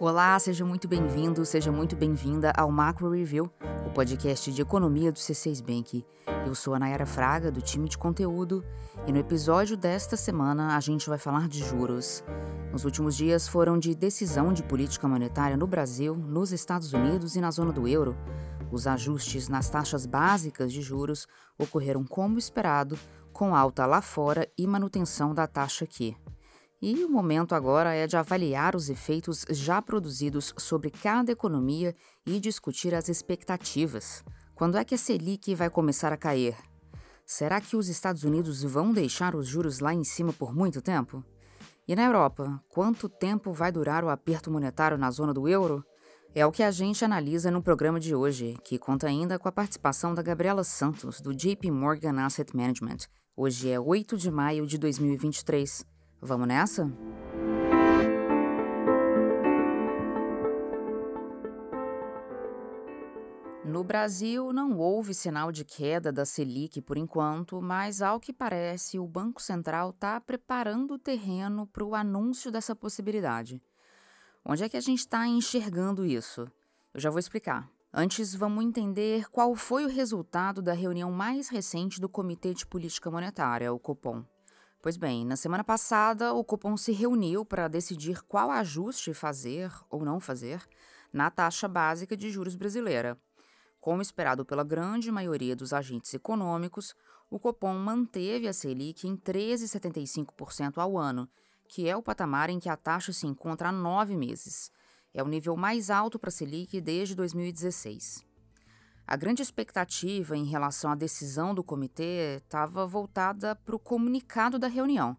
Olá, seja muito bem-vindo, seja muito bem-vinda ao Macro Review, o podcast de economia do C6 Bank. Eu sou a Nayara Fraga, do time de conteúdo, e no episódio desta semana a gente vai falar de juros. Os últimos dias foram de decisão de política monetária no Brasil, nos Estados Unidos e na zona do euro. Os ajustes nas taxas básicas de juros ocorreram como esperado, com alta lá fora e manutenção da taxa aqui. E o momento agora é de avaliar os efeitos já produzidos sobre cada economia e discutir as expectativas. Quando é que a Selic vai começar a cair? Será que os Estados Unidos vão deixar os juros lá em cima por muito tempo? E na Europa, quanto tempo vai durar o aperto monetário na zona do euro? É o que a gente analisa no programa de hoje, que conta ainda com a participação da Gabriela Santos, do JP Morgan Asset Management. Hoje é 8 de maio de 2023. Vamos nessa? No Brasil, não houve sinal de queda da Selic por enquanto, mas, ao que parece, o Banco Central está preparando o terreno para o anúncio dessa possibilidade. Onde é que a gente está enxergando isso? Eu já vou explicar. Antes, vamos entender qual foi o resultado da reunião mais recente do Comitê de Política Monetária, o Copom. Pois bem, na semana passada, o Copom se reuniu para decidir qual ajuste fazer ou não fazer na taxa básica de juros brasileira. Como esperado pela grande maioria dos agentes econômicos, o Copom manteve a Selic em 13,75% ao ano, que é o patamar em que a taxa se encontra há nove meses. É o nível mais alto para a Selic desde 2016. A grande expectativa em relação à decisão do comitê estava voltada para o comunicado da reunião,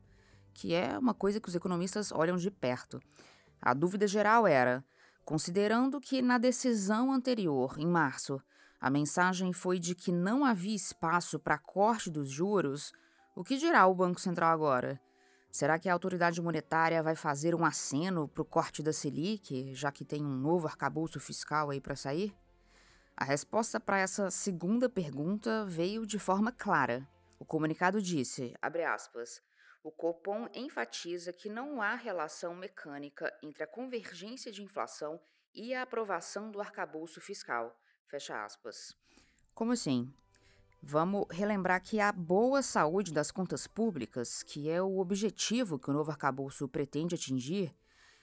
que é uma coisa que os economistas olham de perto. A dúvida geral era: considerando que na decisão anterior, em março, a mensagem foi de que não havia espaço para corte dos juros, o que dirá o Banco Central agora? Será que a autoridade monetária vai fazer um aceno para o corte da Selic, já que tem um novo arcabouço fiscal aí para sair? A resposta para essa segunda pergunta veio de forma clara. O comunicado disse, aspas, o Copom enfatiza que não há relação mecânica entre a convergência de inflação e a aprovação do arcabouço fiscal. Fecha aspas. Como assim? Vamos relembrar que a boa saúde das contas públicas, que é o objetivo que o novo arcabouço pretende atingir,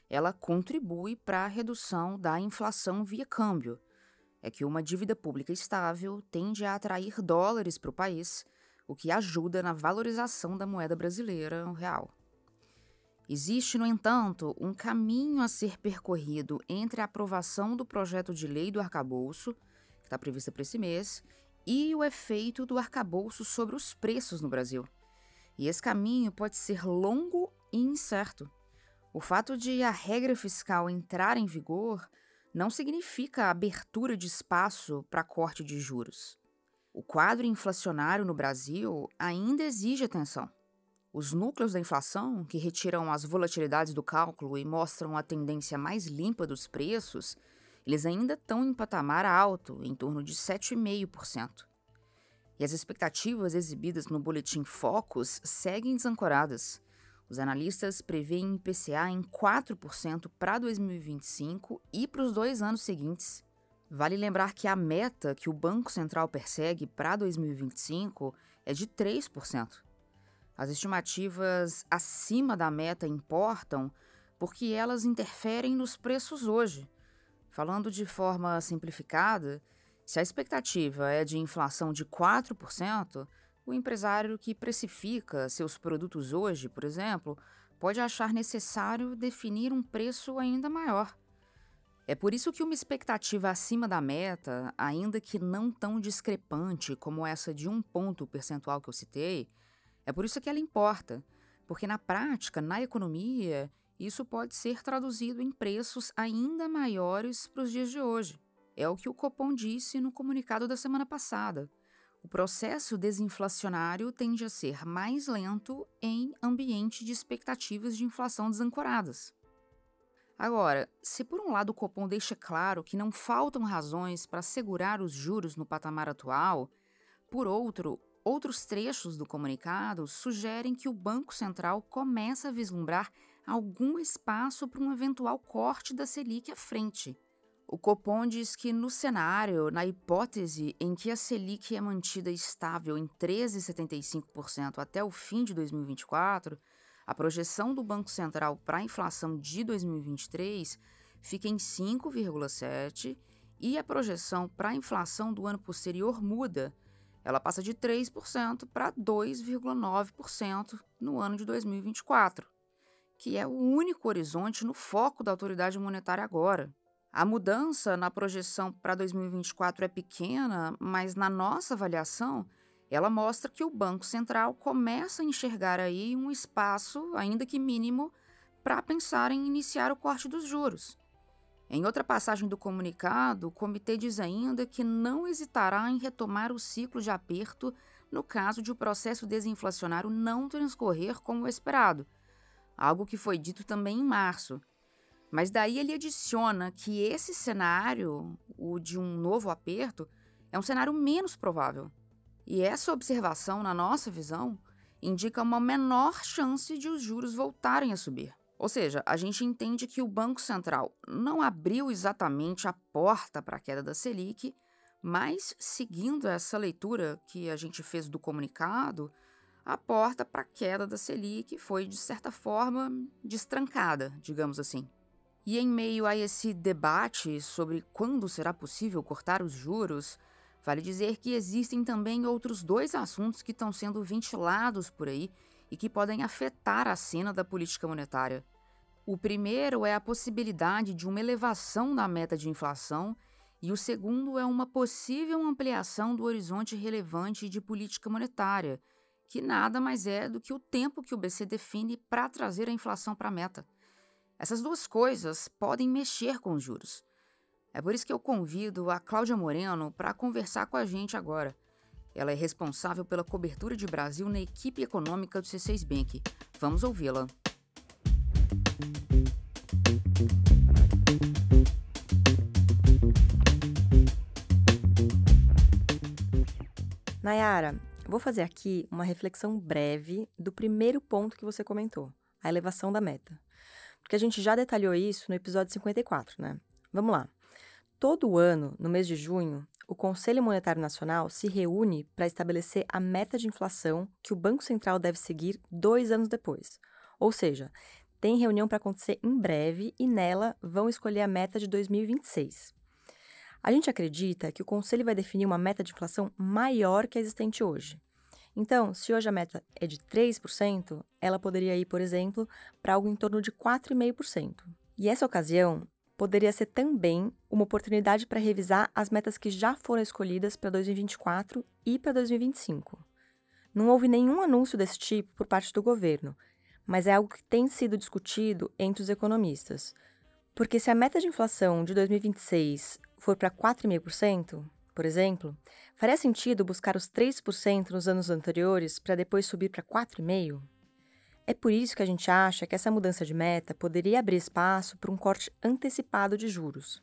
ela contribui para a redução da inflação via câmbio, é que uma dívida pública estável tende a atrair dólares para o país, o que ajuda na valorização da moeda brasileira, o real. Existe, no entanto, um caminho a ser percorrido entre a aprovação do projeto de lei do arcabouço, que está prevista para esse mês, e o efeito do arcabouço sobre os preços no Brasil. E esse caminho pode ser longo e incerto. O fato de a regra fiscal entrar em vigor não significa abertura de espaço para corte de juros. O quadro inflacionário no Brasil ainda exige atenção. Os núcleos da inflação, que retiram as volatilidades do cálculo e mostram a tendência mais limpa dos preços, eles ainda estão em patamar alto, em torno de 7,5%. E as expectativas exibidas no boletim Focus seguem desancoradas. Os analistas preveem IPCA em 4% para 2025 e para os dois anos seguintes. Vale lembrar que a meta que o Banco Central persegue para 2025 é de 3%. As estimativas acima da meta importam porque elas interferem nos preços hoje. Falando de forma simplificada, se a expectativa é de inflação de 4%, o empresário que precifica seus produtos hoje, por exemplo, pode achar necessário definir um preço ainda maior. É por isso que uma expectativa acima da meta, ainda que não tão discrepante como essa de um ponto percentual que eu citei, é por isso que ela importa, porque na prática, na economia, isso pode ser traduzido em preços ainda maiores para os dias de hoje. É o que o Copom disse no comunicado da semana passada. O processo desinflacionário tende a ser mais lento em ambiente de expectativas de inflação desancoradas. Agora, se por um lado o Copom deixa claro que não faltam razões para segurar os juros no patamar atual, por outro, outros trechos do comunicado sugerem que o Banco Central começa a vislumbrar algum espaço para um eventual corte da Selic à frente. O Copom diz que no cenário, na hipótese em que a Selic é mantida estável em 13,75% até o fim de 2024, a projeção do Banco Central para a inflação de 2023 fica em 5,7% e a projeção para a inflação do ano posterior muda. Ela passa de 3% para 2,9% no ano de 2024, que é o único horizonte no foco da autoridade monetária agora. A mudança na projeção para 2024 é pequena, mas na nossa avaliação, ela mostra que o Banco Central começa a enxergar aí um espaço, ainda que mínimo, para pensar em iniciar o corte dos juros. Em outra passagem do comunicado, o comitê diz ainda que não hesitará em retomar o ciclo de aperto no caso de o processo desinflacionário não transcorrer como esperado, algo que foi dito também em março. Mas daí ele adiciona que esse cenário, o de um novo aperto, é um cenário menos provável. E essa observação, na nossa visão, indica uma menor chance de os juros voltarem a subir. Ou seja, a gente entende que o Banco Central não abriu exatamente a porta para a queda da Selic, mas, seguindo essa leitura que a gente fez do comunicado, a porta para a queda da Selic foi, de certa forma, destrancada, digamos assim. E em meio a esse debate sobre quando será possível cortar os juros, vale dizer que existem também outros dois assuntos que estão sendo ventilados por aí e que podem afetar a cena da política monetária. O primeiro é a possibilidade de uma elevação da meta de inflação, e o segundo é uma possível ampliação do horizonte relevante de política monetária, que nada mais é do que o tempo que o BC define para trazer a inflação para a meta. Essas duas coisas podem mexer com os juros. É por isso que eu convido a Cláudia Moreno para conversar com a gente agora. Ela é responsável pela cobertura de Brasil na equipe econômica do C6 Bank. Vamos ouvi-la. Nayara, vou fazer aqui uma reflexão breve do primeiro ponto que você comentou, a elevação da meta porque a gente já detalhou isso no episódio 54, né? Vamos lá. Todo ano, no mês de junho, o Conselho Monetário Nacional se reúne para estabelecer a meta de inflação que o Banco Central deve seguir dois anos depois. Ou seja, tem reunião para acontecer em breve e nela vão escolher a meta de 2026. A gente acredita que o Conselho vai definir uma meta de inflação maior que a existente hoje. Então, se hoje a meta é de 3%, ela poderia ir, por exemplo, para algo em torno de 4,5%. E essa ocasião poderia ser também uma oportunidade para revisar as metas que já foram escolhidas para 2024 e para 2025. Não houve nenhum anúncio desse tipo por parte do governo, mas é algo que tem sido discutido entre os economistas. Porque se a meta de inflação de 2026 for para 4,5%, por exemplo, faria sentido buscar os 3% nos anos anteriores para depois subir para 4,5%? É por isso que a gente acha que essa mudança de meta poderia abrir espaço para um corte antecipado de juros.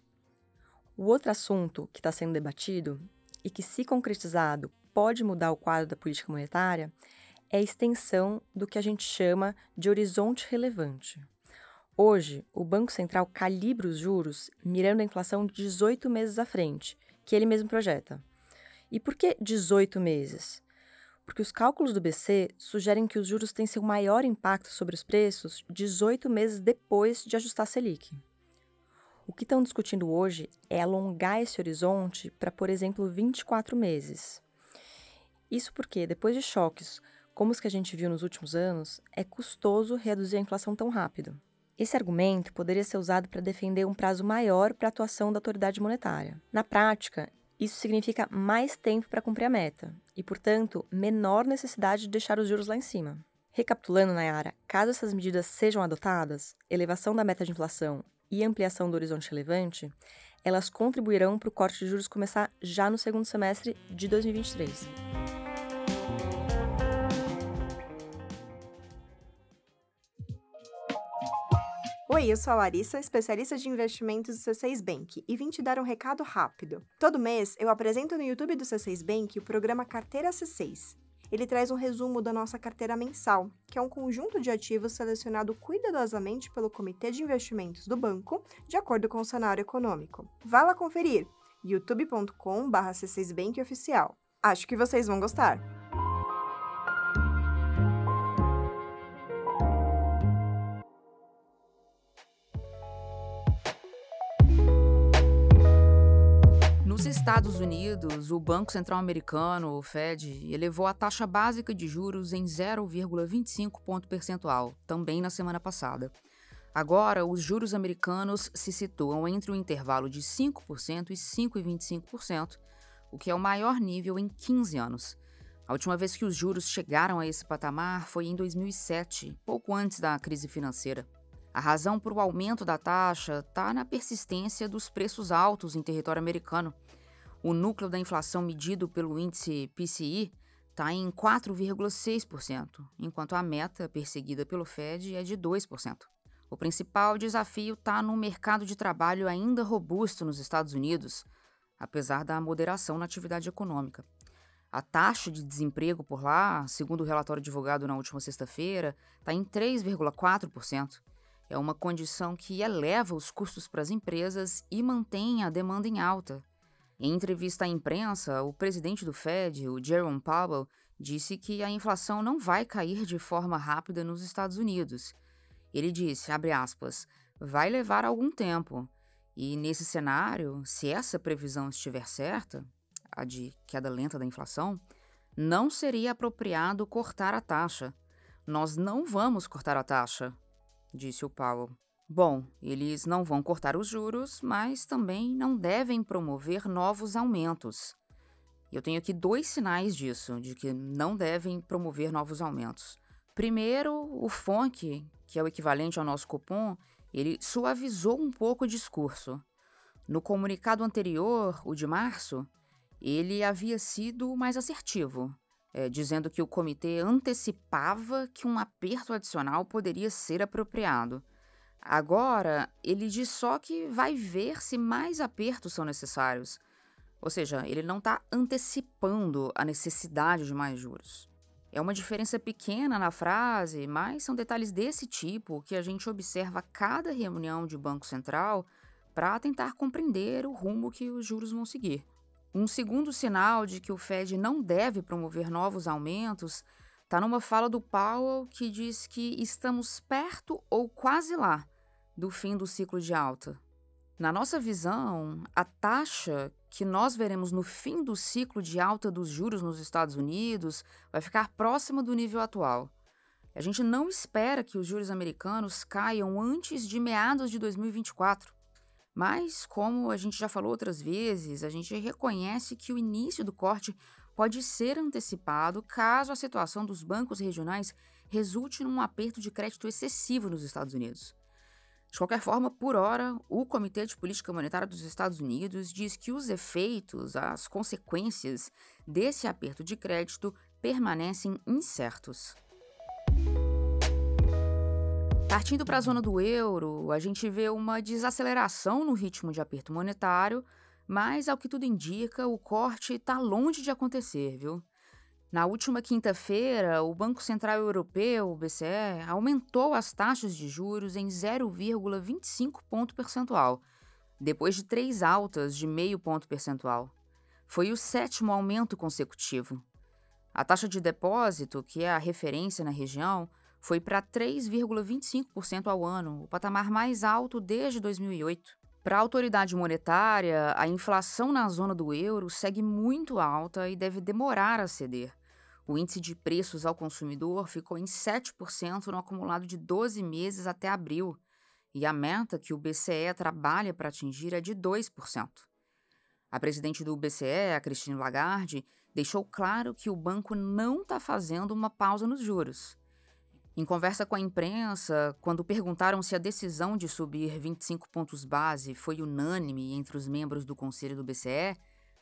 O outro assunto que está sendo debatido e que, se concretizado, pode mudar o quadro da política monetária é a extensão do que a gente chama de horizonte relevante. Hoje, o Banco Central calibra os juros mirando a inflação de 18 meses à frente que ele mesmo projeta. E por que 18 meses? Porque os cálculos do BC sugerem que os juros têm seu maior impacto sobre os preços 18 meses depois de ajustar a Selic. O que estão discutindo hoje é alongar esse horizonte para, por exemplo, 24 meses. Isso porque, depois de choques como os que a gente viu nos últimos anos, é custoso reduzir a inflação tão rápido. Esse argumento poderia ser usado para defender um prazo maior para a atuação da autoridade monetária. Na prática, isso significa mais tempo para cumprir a meta e, portanto, menor necessidade de deixar os juros lá em cima. Recapitulando, Nayara, caso essas medidas sejam adotadas, elevação da meta de inflação e ampliação do horizonte relevante, elas contribuirão para o corte de juros começar já no segundo semestre de 2023. Oi, eu sou a Larissa, especialista de investimentos do C6 Bank, e vim te dar um recado rápido. Todo mês eu apresento no YouTube do C6 Bank o programa Carteira C6. ele traz um resumo da nossa carteira mensal, que é um conjunto de ativos selecionado cuidadosamente pelo Comitê de Investimentos do banco, de acordo com o cenário econômico. Vá lá conferir youtube.com/c6bank oficial. Acho que vocês vão gostar. Estados Unidos, o Banco Central Americano, o Fed, elevou a taxa básica de juros em 0,25 ponto percentual, também na semana passada. Agora, os juros americanos se situam entre o intervalo de 5% e 5,25%, o que é o maior nível em 15 anos. A última vez que os juros chegaram a esse patamar foi em 2007, pouco antes da crise financeira. A razão para o aumento da taxa está na persistência dos preços altos em território americano. O núcleo da inflação medido pelo índice PCI está em 4,6%, enquanto a meta perseguida pelo Fed é de 2%. O principal desafio está no mercado de trabalho ainda robusto nos Estados Unidos, apesar da moderação na atividade econômica. A taxa de desemprego por lá, segundo o relatório divulgado na última sexta-feira, está em 3,4%. É uma condição que eleva os custos para as empresas e mantém a demanda em alta, em entrevista à imprensa, o presidente do Fed, o Jerome Powell, disse que a inflação não vai cair de forma rápida nos Estados Unidos. Ele disse, aspas, vai levar algum tempo. E nesse cenário, se essa previsão estiver certa, a de queda lenta da inflação, não seria apropriado cortar a taxa. Nós não vamos cortar a taxa, disse o Powell. Bom, eles não vão cortar os juros, mas também não devem promover novos aumentos. Eu tenho aqui dois sinais disso, de que não devem promover novos aumentos. Primeiro, o FONC, que é o equivalente ao nosso cupom, ele suavizou um pouco o discurso. No comunicado anterior, o de março, ele havia sido mais assertivo, é, dizendo que o comitê antecipava que um aperto adicional poderia ser apropriado. Agora, ele diz só que vai ver se mais apertos são necessários. Ou seja, ele não está antecipando a necessidade de mais juros. É uma diferença pequena na frase, mas são detalhes desse tipo que a gente observa a cada reunião de Banco Central para tentar compreender o rumo que os juros vão seguir. Um segundo sinal de que o Fed não deve promover novos aumentos está numa fala do Powell que diz que estamos perto ou quase lá do fim do ciclo de alta. Na nossa visão, a taxa que nós veremos no fim do ciclo de alta dos juros nos Estados Unidos vai ficar próxima do nível atual. A gente não espera que os juros americanos caiam antes de meados de 2024. Mas, como a gente já falou outras vezes, a gente reconhece que o início do corte pode ser antecipado caso a situação dos bancos regionais resulte num aperto de crédito excessivo nos Estados Unidos. De qualquer forma, por hora, o Comitê de Política Monetária dos Estados Unidos diz que os efeitos, as consequências desse aperto de crédito permanecem incertos. Partindo para a zona do euro, a gente vê uma desaceleração no ritmo de aperto monetário, mas, ao que tudo indica, o corte está longe de acontecer, viu? Na última quinta-feira, o Banco Central Europeu, o BCE, aumentou as taxas de juros em 0,25 ponto percentual, depois de três altas de meio ponto percentual. Foi o sétimo aumento consecutivo. A taxa de depósito, que é a referência na região, foi para 3,25% ao ano, o patamar mais alto desde 2008. Para a autoridade monetária, a inflação na zona do euro segue muito alta e deve demorar a ceder. O índice de preços ao consumidor ficou em 7% no acumulado de 12 meses até abril, e a meta que o BCE trabalha para atingir é de 2%. A presidente do BCE, a Christine Lagarde, deixou claro que o banco não está fazendo uma pausa nos juros. Em conversa com a imprensa, quando perguntaram se a decisão de subir 25 pontos base foi unânime entre os membros do conselho do BCE,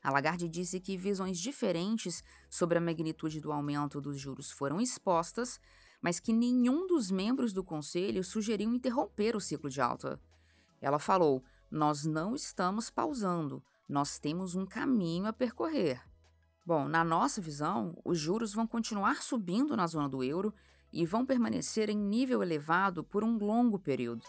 a Lagarde disse que visões diferentes sobre a magnitude do aumento dos juros foram expostas, mas que nenhum dos membros do conselho sugeriu interromper o ciclo de alta. Ela falou: Nós não estamos pausando, nós temos um caminho a percorrer. Bom, na nossa visão, os juros vão continuar subindo na zona do euro e vão permanecer em nível elevado por um longo período.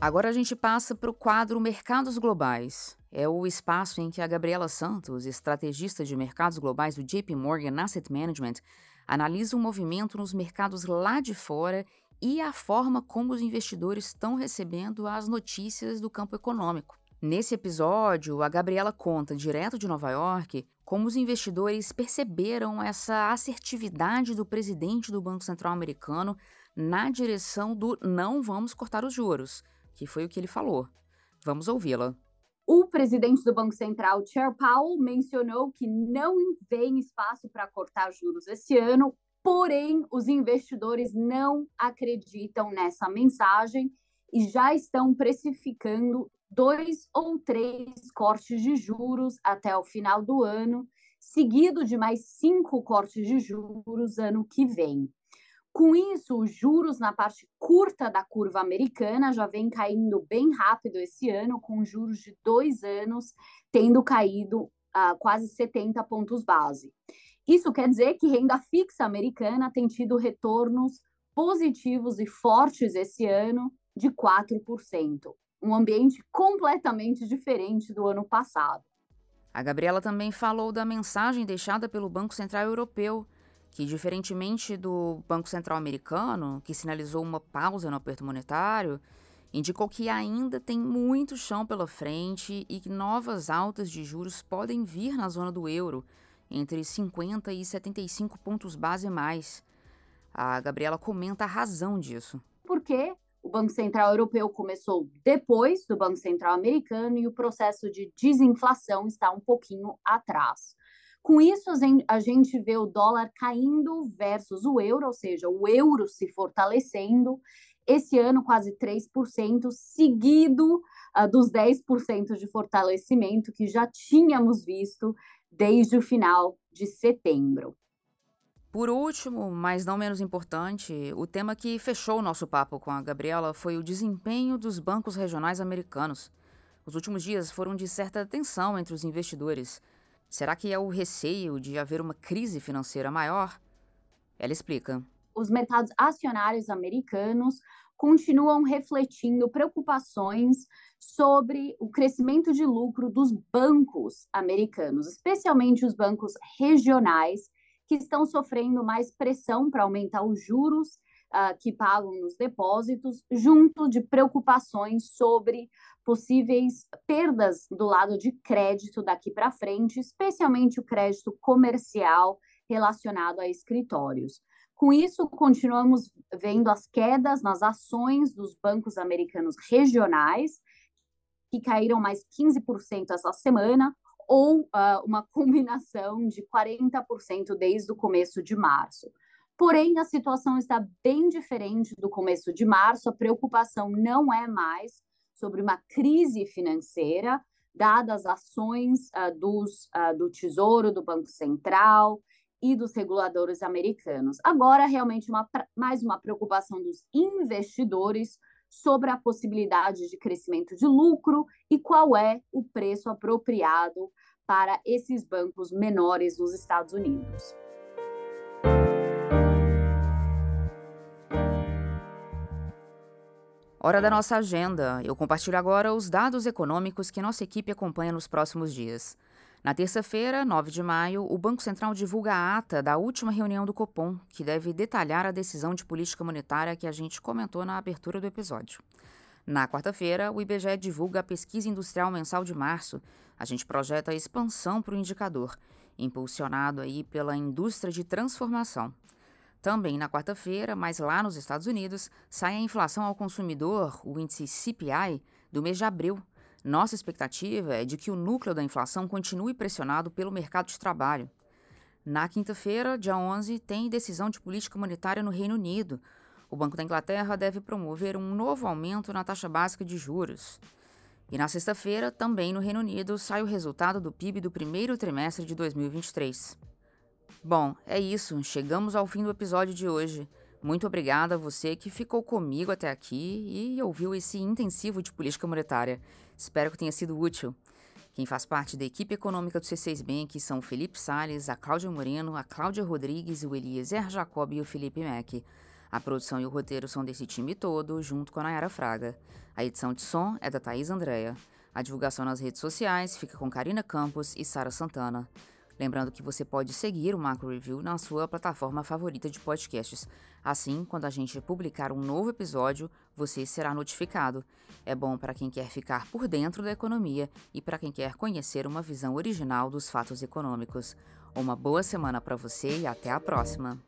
Agora a gente passa para o quadro Mercados Globais. É o espaço em que a Gabriela Santos, estrategista de mercados globais do JP Morgan Asset Management, analisa o movimento nos mercados lá de fora e a forma como os investidores estão recebendo as notícias do campo econômico. Nesse episódio, a Gabriela conta, direto de Nova York, como os investidores perceberam essa assertividade do presidente do Banco Central americano na direção do não vamos cortar os juros, que foi o que ele falou. Vamos ouvi-la. O presidente do Banco Central, Chair Powell, mencionou que não vem espaço para cortar juros esse ano, porém, os investidores não acreditam nessa mensagem e já estão precificando dois ou três cortes de juros até o final do ano, seguido de mais cinco cortes de juros ano que vem. Com isso, os juros na parte curta da curva americana já vem caindo bem rápido esse ano, com juros de dois anos tendo caído uh, quase 70 pontos base. Isso quer dizer que renda fixa americana tem tido retornos positivos e fortes esse ano de 4%, um ambiente completamente diferente do ano passado. A Gabriela também falou da mensagem deixada pelo Banco Central Europeu, que, diferentemente do Banco Central Americano, que sinalizou uma pausa no aperto monetário, indicou que ainda tem muito chão pela frente e que novas altas de juros podem vir na zona do euro, entre 50 e 75 pontos base mais. A Gabriela comenta a razão disso. Porque o Banco Central Europeu começou depois do Banco Central Americano e o processo de desinflação está um pouquinho atrás. Com isso, a gente vê o dólar caindo versus o euro, ou seja, o euro se fortalecendo. Esse ano, quase 3%, seguido uh, dos 10% de fortalecimento que já tínhamos visto desde o final de setembro. Por último, mas não menos importante, o tema que fechou o nosso papo com a Gabriela foi o desempenho dos bancos regionais americanos. Os últimos dias foram de certa tensão entre os investidores. Será que é o receio de haver uma crise financeira maior? Ela explica. Os mercados acionários americanos continuam refletindo preocupações sobre o crescimento de lucro dos bancos americanos, especialmente os bancos regionais que estão sofrendo mais pressão para aumentar os juros uh, que pagam nos depósitos, junto de preocupações sobre possíveis perdas do lado de crédito daqui para frente, especialmente o crédito comercial relacionado a escritórios. Com isso, continuamos vendo as quedas nas ações dos bancos americanos regionais, que caíram mais 15% essa semana, ou uh, uma combinação de 40% desde o começo de março. Porém, a situação está bem diferente do começo de março. A preocupação não é mais sobre uma crise financeira, dadas as ações uh, dos, uh, do Tesouro, do Banco Central e dos reguladores americanos. Agora, realmente, uma, mais uma preocupação dos investidores sobre a possibilidade de crescimento de lucro e qual é o preço apropriado para esses bancos menores nos Estados Unidos. Hora da nossa agenda. Eu compartilho agora os dados econômicos que nossa equipe acompanha nos próximos dias. Na terça-feira, 9 de maio, o Banco Central divulga a ata da última reunião do Copom, que deve detalhar a decisão de política monetária que a gente comentou na abertura do episódio. Na quarta-feira, o IBGE divulga a pesquisa industrial mensal de março. A gente projeta a expansão para o indicador, impulsionado aí pela indústria de transformação. Também na quarta-feira, mas lá nos Estados Unidos, sai a inflação ao consumidor, o índice CPI, do mês de abril, nossa expectativa é de que o núcleo da inflação continue pressionado pelo mercado de trabalho. Na quinta-feira, dia 11, tem decisão de política monetária no Reino Unido. O Banco da Inglaterra deve promover um novo aumento na taxa básica de juros. E na sexta-feira, também no Reino Unido, sai o resultado do PIB do primeiro trimestre de 2023. Bom, é isso. Chegamos ao fim do episódio de hoje. Muito obrigada a você que ficou comigo até aqui e ouviu esse intensivo de política monetária. Espero que tenha sido útil. Quem faz parte da equipe econômica do C6 Bank são o Felipe Sales, a Cláudia Moreno, a Cláudia Rodrigues, o Eliezer Jacob e o Felipe Mack. A produção e o roteiro são desse time todo, junto com a Nayara Fraga. A edição de som é da Thaís Andréa. A divulgação nas redes sociais fica com Karina Campos e Sara Santana. Lembrando que você pode seguir o Macro Review na sua plataforma favorita de podcasts. Assim, quando a gente publicar um novo episódio, você será notificado. É bom para quem quer ficar por dentro da economia e para quem quer conhecer uma visão original dos fatos econômicos. Uma boa semana para você e até a próxima!